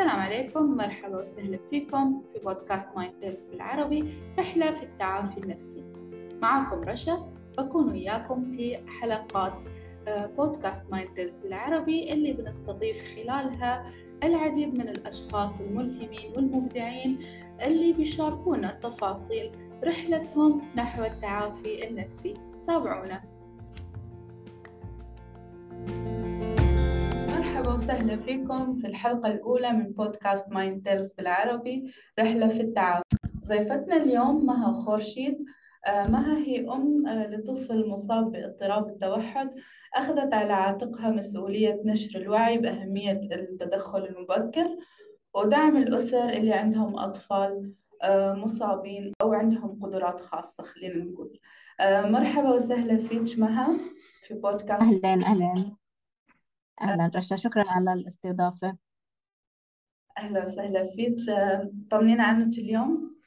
السلام عليكم مرحبا وسهلا فيكم في بودكاست Mind Tales بالعربي رحلة في التعافي النفسي. معكم رشا بكون وياكم في حلقات آه، بودكاست Mind Tales بالعربي اللي بنستضيف خلالها العديد من الأشخاص الملهمين والمبدعين اللي بيشاركونا تفاصيل رحلتهم نحو التعافي النفسي. تابعونا. مرحبا وسهلا فيكم في الحلقة الأولى من بودكاست Mind Tales بالعربي رحلة في التعافي ضيفتنا اليوم مها خورشيد. آه، مها هي أم آه، لطفل مصاب باضطراب التوحد أخذت على عاتقها مسؤولية نشر الوعي بأهمية التدخل المبكر ودعم الأسر اللي عندهم أطفال آه، مصابين أو عندهم قدرات خاصة خلينا نقول. مرحبا وسهلا فيك مها في بودكاست. أهلا أهلا. أهلا رشا شكرا على الاستضافة. أهلا وسهلا فيك. طمنينا عنك اليوم.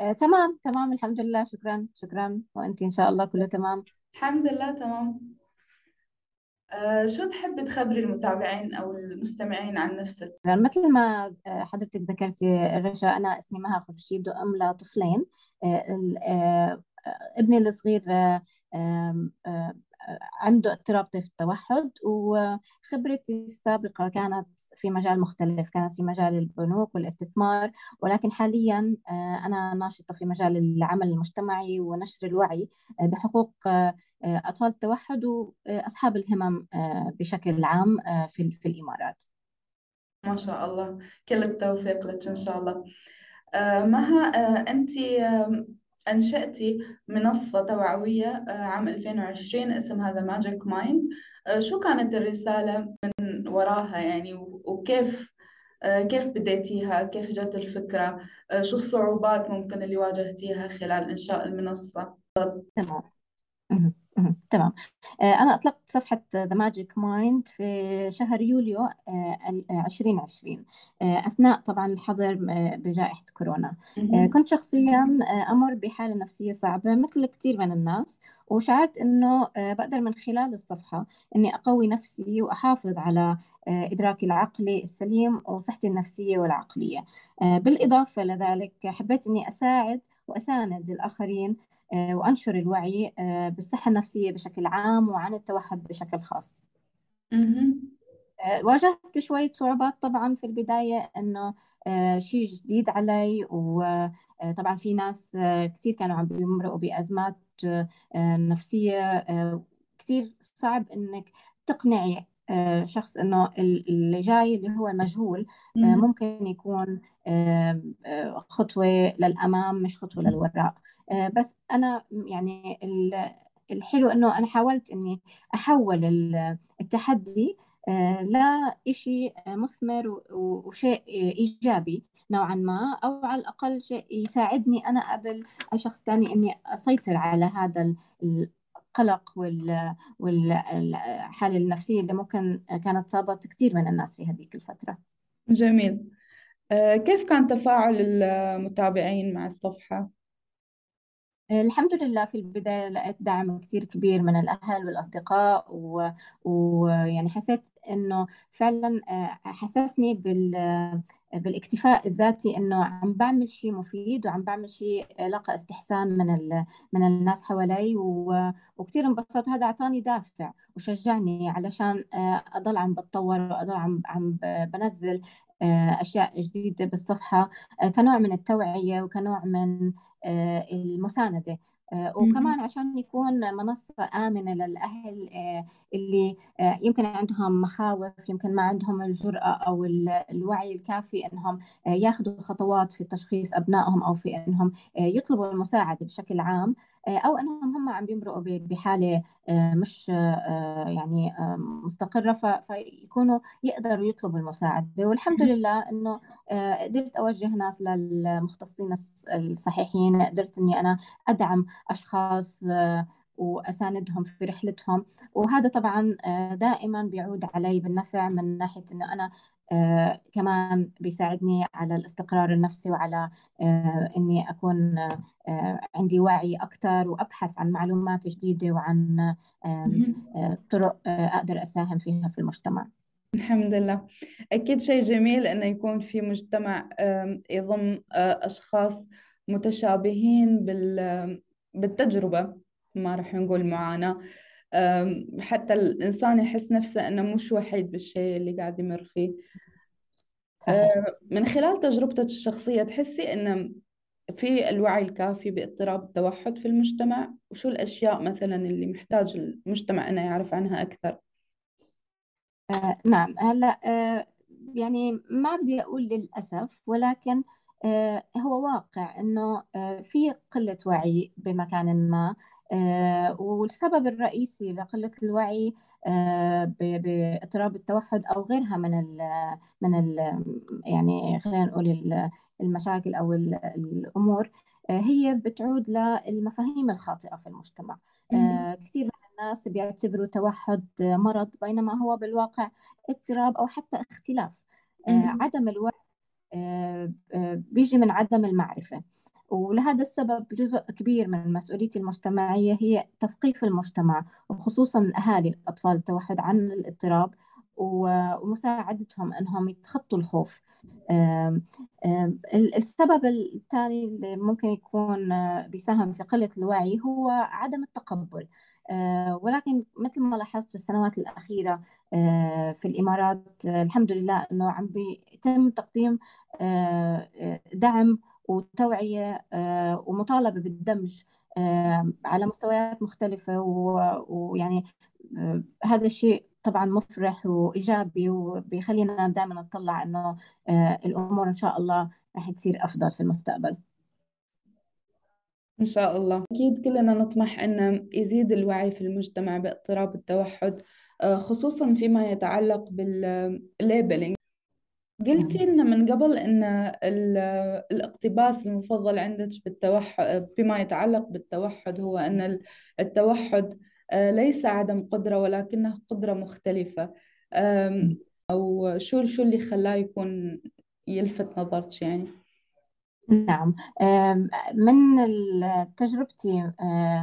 آه، تمام تمام الحمد لله شكرا شكرا. وأنت إن شاء الله كله تمام. الحمد لله تمام. آه، شو تحبي تخبري المتابعين أو المستمعين عن نفسك؟ مثل ما آه، حضرتك ذكرتي رشا أنا اسمي مها خورشيد وأم لطفلين آه، آه، آه، ابني الصغير آه، آه، عنده اضطراب طيف التوحد وخبرتي السابقة كانت في مجال مختلف كانت في مجال البنوك والاستثمار ولكن حاليا آه، أنا ناشطة في مجال العمل المجتمعي ونشر الوعي آه، بحقوق آه، أطفال التوحد وأصحاب الهمم بشكل عام في في الإمارات. ما شاء الله. كل التوفيق لك إن شاء الله. مها أنت أنشأتي منصة توعوية آه، عام 2020 اسمها The Magic Mind. آه، شو كانت الرسالة من وراها يعني؟ وكيف آه، كيف بديتيها؟ كيف جت الفكرة؟ شو الصعوبات ممكن اللي واجهتيها خلال إنشاء المنصة؟ تمام. تمام. آه، أنا أطلقت صفحة The Magic Mind في شهر يوليو آه، ال- آه، 2020 آه، أثناء طبعا الحظر بجائحة كورونا. كنت شخصيا أمر بحالة نفسية صعبة مثل كثير من الناس وشعرت إنه آه، بقدر من خلال الصفحة إني أقوي نفسي وأحافظ على إدراكي العقلي السليم وصحتي النفسية والعقلية. بالإضافة لذلك حبيت إني أساعد وأساند الآخرين وأنشر الوعي آه، بالصحة النفسية بشكل عام وعن التوحد بشكل خاص. آه، واجهت شوية صعوبات طبعا في البداية إنه آه، شيء جديد علي وطبعا في ناس آه، كثير كانوا عم بيمرقوا بأزمات آه، آه، نفسية آه، كثير صعب إنك تقنعي آه، شخص إنه ال- اللي جاي اللي هو مجهول آه،. ممكن يكون آه، آه، خطوة للأمام مش خطوة للوراء. آه، بس أنا يعني ال- الحلو إنه أنا حاولت إني أحول ال- التحدي آه، لا شيء مثمر وشيء إيجابي نوعا ما أو على الأقل شيء يساعدني أنا قبل أي شخص تاني إني أسيطر على هذا ال- القلق وال- والحالة النفسية اللي ممكن كانت صابت كثير من الناس في هذيك الفترة. جميل. آه، كيف كان تفاعل المتابعين مع الصفحة؟ الحمد لله في البداية لقيت دعم كتير كبير من الأهل والأصدقاء و- ويعني حسيت إنه فعلا آه، حسسني بال بالاكتفاء الذاتي إنه عم بعمل شيء مفيد وعم بعمل شيء لقى استحسان من ال... من الناس حوالي و... وكتير انبسطت هذا أعطاني دافع وشجعني علشان آه، أضل عم بتطور وأضل عم عم بنزل آه، أشياء جديدة بالصفحة آه، كنوع من التوعية وكنوع من آه، المساندة آه،. وكمان عشان يكون منصة آمنة للأهل آه، اللي آه، يمكن عندهم مخاوف يمكن ما عندهم الجرأة أو ال- الوعي الكافي إنهم آه، ياخذوا خطوات في تشخيص أبنائهم أو في إنهم آه، يطلبوا المساعدة بشكل عام أو إنهم هم عم بيمرقوا ب- بحالة آه، مش آه، يعني آه، مستقرة ف- فيكونوا يقدروا يطلبوا المساعدة. والحمد لله آه، قدرت أوجه ناس للمختصين الص- الصحيحين قدرت إني أنا أدعم أشخاص آه، وأساندهم في رحلتهم. وهذا طبعا دائما بيعود علي بالنفع من ناحية إنه أنا آه، كمان بيساعدني على الاستقرار النفسي وعلى آه، إني أكون آه، عندي وعي أكثر وأبحث عن معلومات جديدة وعن طرق أقدر أساهم فيها في المجتمع. الحمد لله. أكيد شيء جميل إنه يكون في مجتمع يضم أشخاص متشابهين بال بالتجربة ما راح نقول معاناة. آم، حتى الإنسان يحس نفسه إنه مش وحيد بالشيء اللي قاعد يمر فيه. صحيح. من خلال تجربتك الشخصية تحسي إن في الوعي الكافي باضطراب التوحد في المجتمع؟ وشو الأشياء مثلا اللي محتاج المجتمع إنه يعرف عنها أكثر؟ آه نعم. هلأ آه يعني ما بدي أقول للأسف ولكن آه هو واقع إنه آه في قلة وعي بمكان ما. والسبب الرئيسي لقلة الوعي آه بإضطراب التوحد أو غيرها من ال من ال يعني خلينا نقول ال- المشاكل أو ال- الأمور آه هي بتعود للمفاهيم الخاطئة في المجتمع. آه كثير من الناس بيعتبروا التوحد مرض بينما هو بالواقع اضطراب أو حتى اختلاف آه،. عدم الوعي آه، آه، بيجي من عدم المعرفة ولهذا السبب جزء كبير من مسؤوليتي المجتمعية هي تثقيف المجتمع وخصوصا الأهالي الأطفال التوحد عن الاضطراب ومساعدتهم أنهم يتخطوا الخوف. السبب الثاني اللي ممكن يكون آه، بيساهم في قلة الوعي هو عدم التقبل. آه، ولكن مثل ما لاحظت في السنوات الأخيرة آه، في الإمارات الحمد لله أنه عم بيتم تقديم دعم وتوعية آه، ومطالبة بالدمج آه، على مستويات مختلفة ويعني آه، هذا الشيء طبعا مفرح وإيجابي وبيخلينا دائما نطلع آه، الأمور إن شاء الله رح تصير أفضل في المستقبل. إن شاء الله. أكيد كلنا نطمح أن يزيد الوعي في المجتمع باضطراب التوحد خصوصا فيما يتعلق بالليبلينج قلتي إن من قبل إن ال- الاقتباس المفضل عندك بالتوحد بما يتعلق بالتوحد هو أن ال- التوحد آه، ليس عدم قدرة ولكنه قدرة مختلفة. آم، أو شو شو اللي خلاه يكون يلفت نظرك يعني؟ نعم. من ال- تجربتي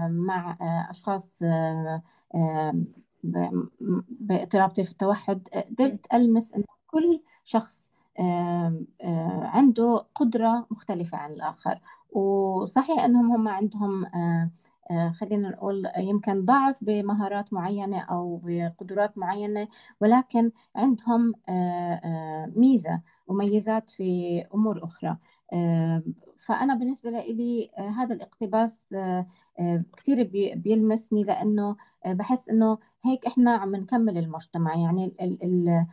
مع آه، أشخاص آم، ب- باضطراب طيف التوحد آه، قدرت ألمس أن كل شخص آه، عنده قدرة مختلفة عن الآخر. وصحيح أنهم هم عندهم آه، آه، خلينا نقول يمكن ضعف بمهارات معينة أو بقدرات معينة ولكن عندهم ميزة وميزات في أمور أخرى. فأنا بالنسبة لي هذا الاقتباس كثير بي- بيلمسني لأنه بحس إنه هيك إحنا عم نكمل المجتمع. يعني ال ال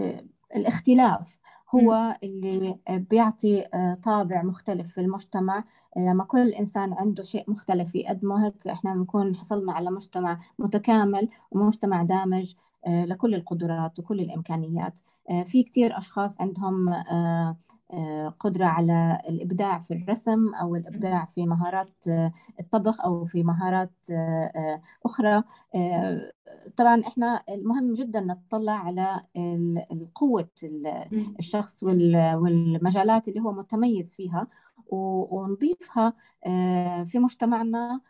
ال الاختلاف هو اللي بيعطي آه، طابع مختلف في المجتمع. آه، لما كل إنسان عنده شيء مختلف يقدمه هيك إحنا بنكون حصلنا على مجتمع متكامل ومجتمع دامج. لكل القدرات وكل الإمكانيات. آه، في كتير أشخاص عندهم آه، آه، قدرة على الإبداع في الرسم أو الإبداع في مهارات آه، الطبخ أو في مهارات آه، آه، أخرى. آه، طبعا إحنا المهم جدا نطلع على م- الشخص وال- والمجالات اللي هو متميز فيها ونضيفها آه، في مجتمعنا آه،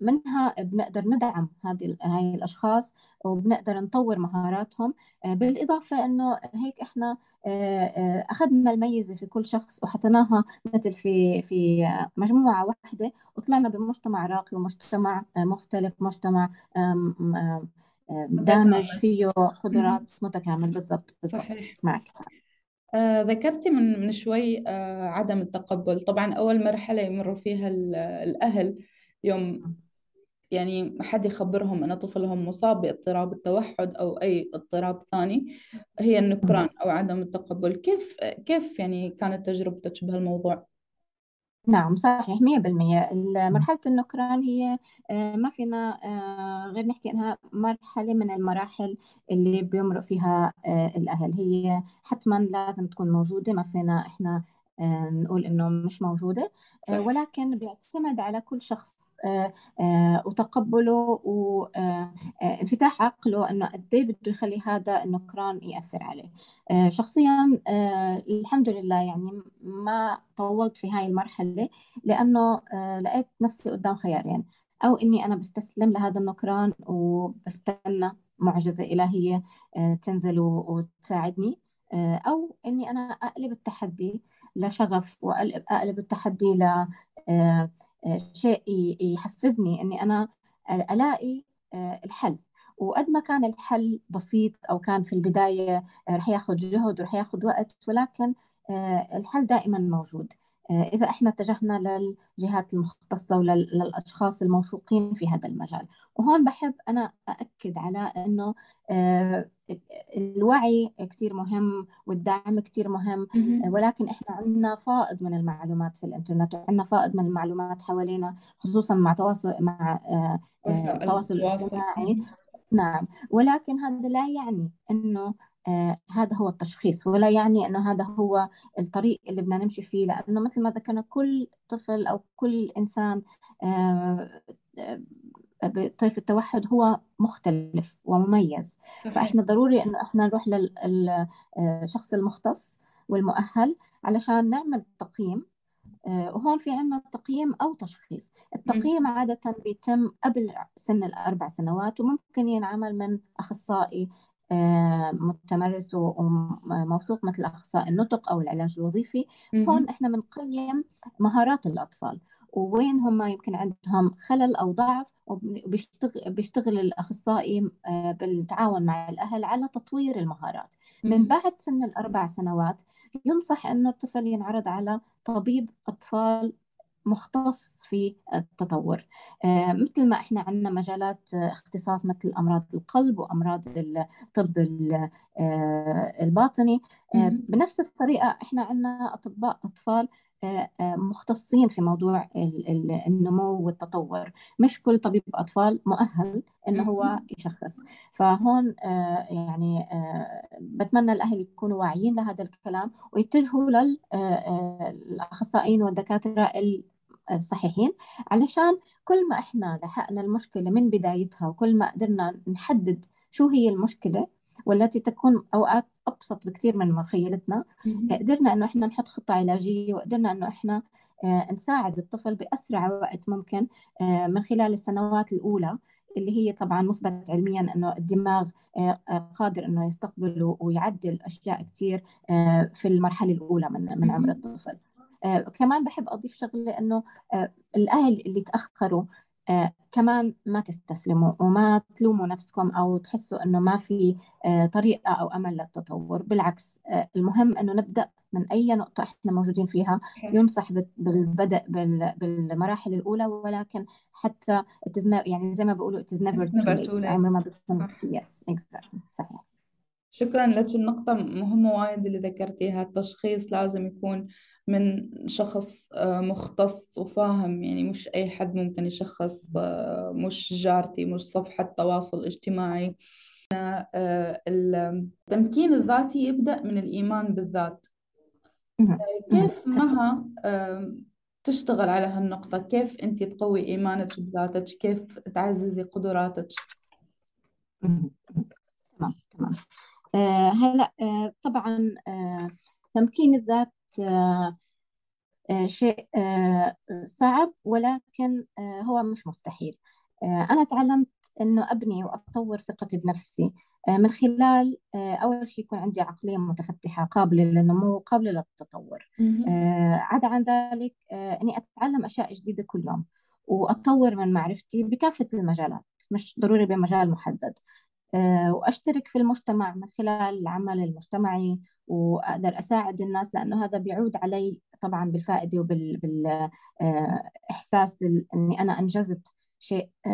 منها بنقدر ندعم هذه هاي الأشخاص وبنقدر نطور مهاراتهم. آه، بالإضافة أنه هيك إحنا آه، آه، أخذنا الميزة في كل شخص وحطيناها مثل في في مجموعة واحدة وطلعنا بمجتمع راقي ومجتمع مختلف مجتمع دامج فيه قدرات متكامل. بالضبط بالضبط. معك. آه، ذكرتي من من شوي آه، عدم التقبل. طبعا أول مرحلة يمر فيها ال- الأهل يوم يعني حد يخبرهم أن طفلهم مصاب باضطراب التوحد أو أي اضطراب ثاني هي النكران أو عدم التقبل. كيف كيف يعني كانت تجربتك بهالموضوع؟ نعم صحيح 100% مرحلة النكران هي آه، ما فينا آه، غير نحكي إنها مرحلة من المراحل اللي بيمرق فيها آه، الأهل. هي حتما لازم تكون موجودة ما فينا إحنا نقول إنه مش موجودة. آه، صح ولكن بيعتمد على كل شخص آه، آه، وتقبله وانفتاح عقله إنه قد إيه بده يخلي هذا النكران يأثر عليه. آه، شخصيا آه، الحمد لله يعني ما طولت في هاي المرحلة لأنه آه، لقيت نفسي قدام خيارين. أو إني أنا بستسلم لهذا النكران وبستنى معجزة إلهية تنزل وتساعدني أو إني أنا أقلب التحدي لشغف وأقلب التحدي لشيء يحفزني إني أنا ألاقي الحل. وقد ما كان الحل بسيط أو كان في البداية رح ياخذ جهد ورح ياخذ وقت ولكن الحل دائما موجود. إذا إحنا اتجهنا للجهات المختصة وللأشخاص الموثوقين في هذا المجال. وهون بحب أنا أأكد على أنه الوعي كثير مهم والدعم كثير مهم ولكن إحنا عندنا فائض من المعلومات في الإنترنت وعندنا فائض من المعلومات حوالينا خصوصا مع تواصل مع التواصل الاجتماعي. نعم. ولكن هذا لا يعني أنه آه هذا هو التشخيص ولا يعني أنه هذا هو الطريق اللي بدنا نمشي فيه. لأنه مثل ما ذكرنا كل طفل أو كل إنسان آه بطيف التوحد هو مختلف ومميز. صحيح. فإحنا ضروري أنه إحنا نروح للشخص المختص والمؤهل علشان نعمل تقييم. وهون في عندنا تقييم أو تشخيص. التقييم عادة بيتم قبل سن الأربع سنوات وممكن ينعمل من أخصائي متمرس وموثوق مثل أخصائي النطق أو العلاج الوظيفي هون إحنا بنقيم مهارات الأطفال. ووين هم؟ يمكن عندهم خلل أو ضعف وبيشتغل بيشتغل الأخصائي بالتعاون مع الأهل على تطوير المهارات. من بعد سن الأربع سنوات ينصح أنه الطفل ينعرض على طبيب أطفال مختص في التطور. آه، مثل ما إحنا عندنا مجالات اختصاص مثل أمراض القلب وأمراض الطب آه، الباطني. آه، بنفس الطريقة إحنا عندنا أطباء أطفال مختصين في موضوع النمو والتطور. مش كل طبيب أطفال مؤهل إنه هو يشخص. فهون يعني بتمنى الأهل يكونوا واعيين لهذا الكلام ويتجهوا للأخصائيين والدكاترة الصحيحين علشان كل ما إحنا لحقنا المشكلة من بدايتها وكل ما قدرنا نحدد شو هي المشكلة والتي تكون أوقات أبسط بكثير من مخيلتنا قدرنا إنه إحنا نحط خطة علاجية وقدرنا إنه إحنا آه، نساعد الطفل بأسرع وقت ممكن آه، من خلال السنوات الأولى اللي هي طبعا مثبت علميا إنه الدماغ آه، قادر إنه يستقبل ويعدل أشياء كثير في المرحلة الأولى من من عمر الطفل. آه كمان بحب أضيف شغلة إنه آه الأهل اللي تأخروا آه كمان ما تستسلموا وما تلوموا نفسكم أو تحسوا إنه ما في آه طريقة أو أمل للتطور. بالعكس آه المهم إنه نبدأ من أي نقطة إحنا موجودين فيها. ينصح بالبدء بالمراحل الأولى ولكن حتى يعني زي ما بيقولوا it is never too late. عمر ما بتكون exactly. صحيح. شكرا لك. النقطة مهمة وايد اللي ذكرتيها. التشخيص لازم يكون من شخص آه، مختص وفاهم يعني مش أي حد ممكن يشخص آه، مش جارتي مش صفحة تواصل اجتماعي آه، التمكين الذاتي يبدأ من الإيمان بالذات. كيف مها تشتغل على هالنقطة؟ كيف أنت تقوي إيمانك بذاتك؟ كيف تعززي قدراتك؟ تمام تمام. هلا طبعا تمكين الذات شيء آه، صعب ولكن هو مش مستحيل. أنا تعلمت أنه أبني وأطور ثقتي بنفسي. من خلال أول شيء يكون عندي عقلية متفتحة قابلة للنمو قابلة للتطور. عدا عن ذلك أني أتعلم أشياء جديدة كل يوم وأطور من معرفتي بكافة المجالات مش ضروري بمجال محدد. وأشترك في المجتمع من خلال العمل المجتمعي وأقدر أساعد الناس لأنه هذا بيعود علي طبعا بالفائدة وبالاحساس إني أنا أنجزت شيء آه،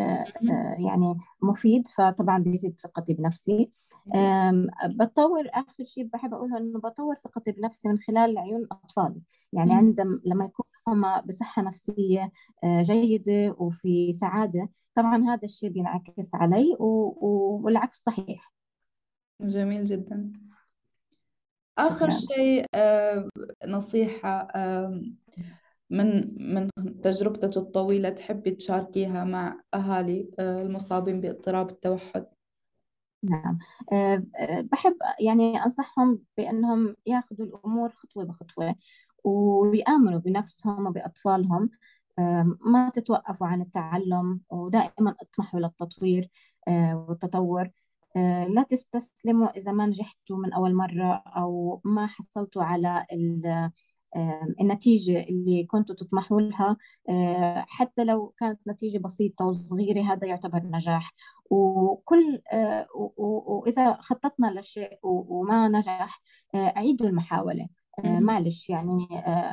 آه، يعني مفيد فطبعا بيزيد ثقتي بنفسي. بتطور آخر شيء بحب أقوله إنه بطور ثقتي بنفسي من خلال عيون أطفالي. يعني عندما لما يكون هم بصحة نفسية آه، جيدة وفي سعادة طبعا هذا الشيء بينعكس علي والعكس صحيح. جميل جدا. آخر شيء آه، نصيحة آه، من من تجربتك الطويلة تحبي تشاركيها مع أهالي آه، المصابين باضطراب التوحد؟ نعم. بحب يعني أنصحهم بأنهم ياخذوا الأمور خطوة بخطوة ويآمنوا بنفسهم وبأطفالهم. ما تتوقفوا عن التعلم ودائما اطمحوا للتطوير والتطور. لا تستسلموا إذا ما نجحتوا من أول مرة أو ما حصلتوا على النتيجة اللي كنتوا تطمحوا لها. حتى لو كانت نتيجة بسيطة وصغيرة هذا يعتبر نجاح. وكل وإذا خططنا لشيء وما نجح عيدوا المحاولة. معلش يعني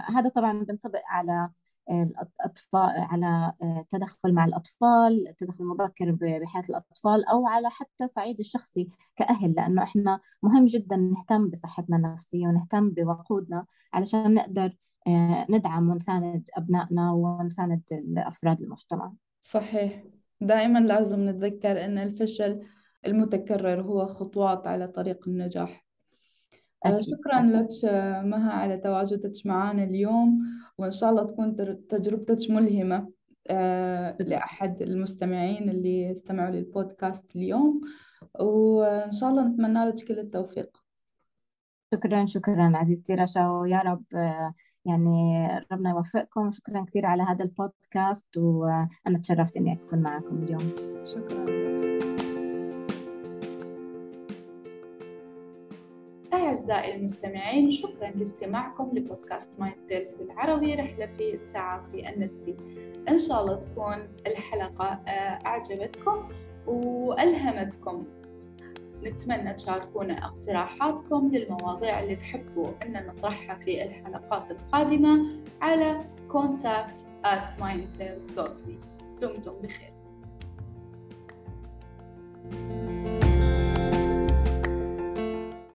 هذا طبعا بينطبق على الأطفال على التدخل مع الأطفال التدخل المبكر بحياة الأطفال أو على حتى صعيد الشخصي كأهل لأنه إحنا مهم جدا نهتم بصحتنا النفسية ونهتم بوقودنا علشان نقدر ندعم ونساند أبنائنا ونساند أفراد المجتمع. صحيح. دائما لازم نتذكر أن الفشل المتكرر هو خطوات على طريق النجاح. أكيد. شكرا لك مها على تواجدك معنا اليوم وإن شاء الله تكون تجربتك ملهمة لأحد المستمعين اللي يستمعوا للبودكاست اليوم وإن شاء الله نتمنى لك كل التوفيق. شكرا شكرا عزيزتي رشا ويا رب يعني ربنا يوفقكم. شكرا كثير على هذا البودكاست وأنا تشرفت إني أكون معكم اليوم. شكرا. أعزائي المستمعين شكرا لاستماعكم لبودكاست Mind Tales بالعربي. رحلة في التعافي النفسي. إن شاء الله تكون الحلقة آه، أعجبتكم وألهمتكم. نتمنى تشاركونا اقتراحاتكم للمواضيع اللي تحبوا أن نطرحها في الحلقات القادمة على contact at mindtales.me دمتم بخير. thank you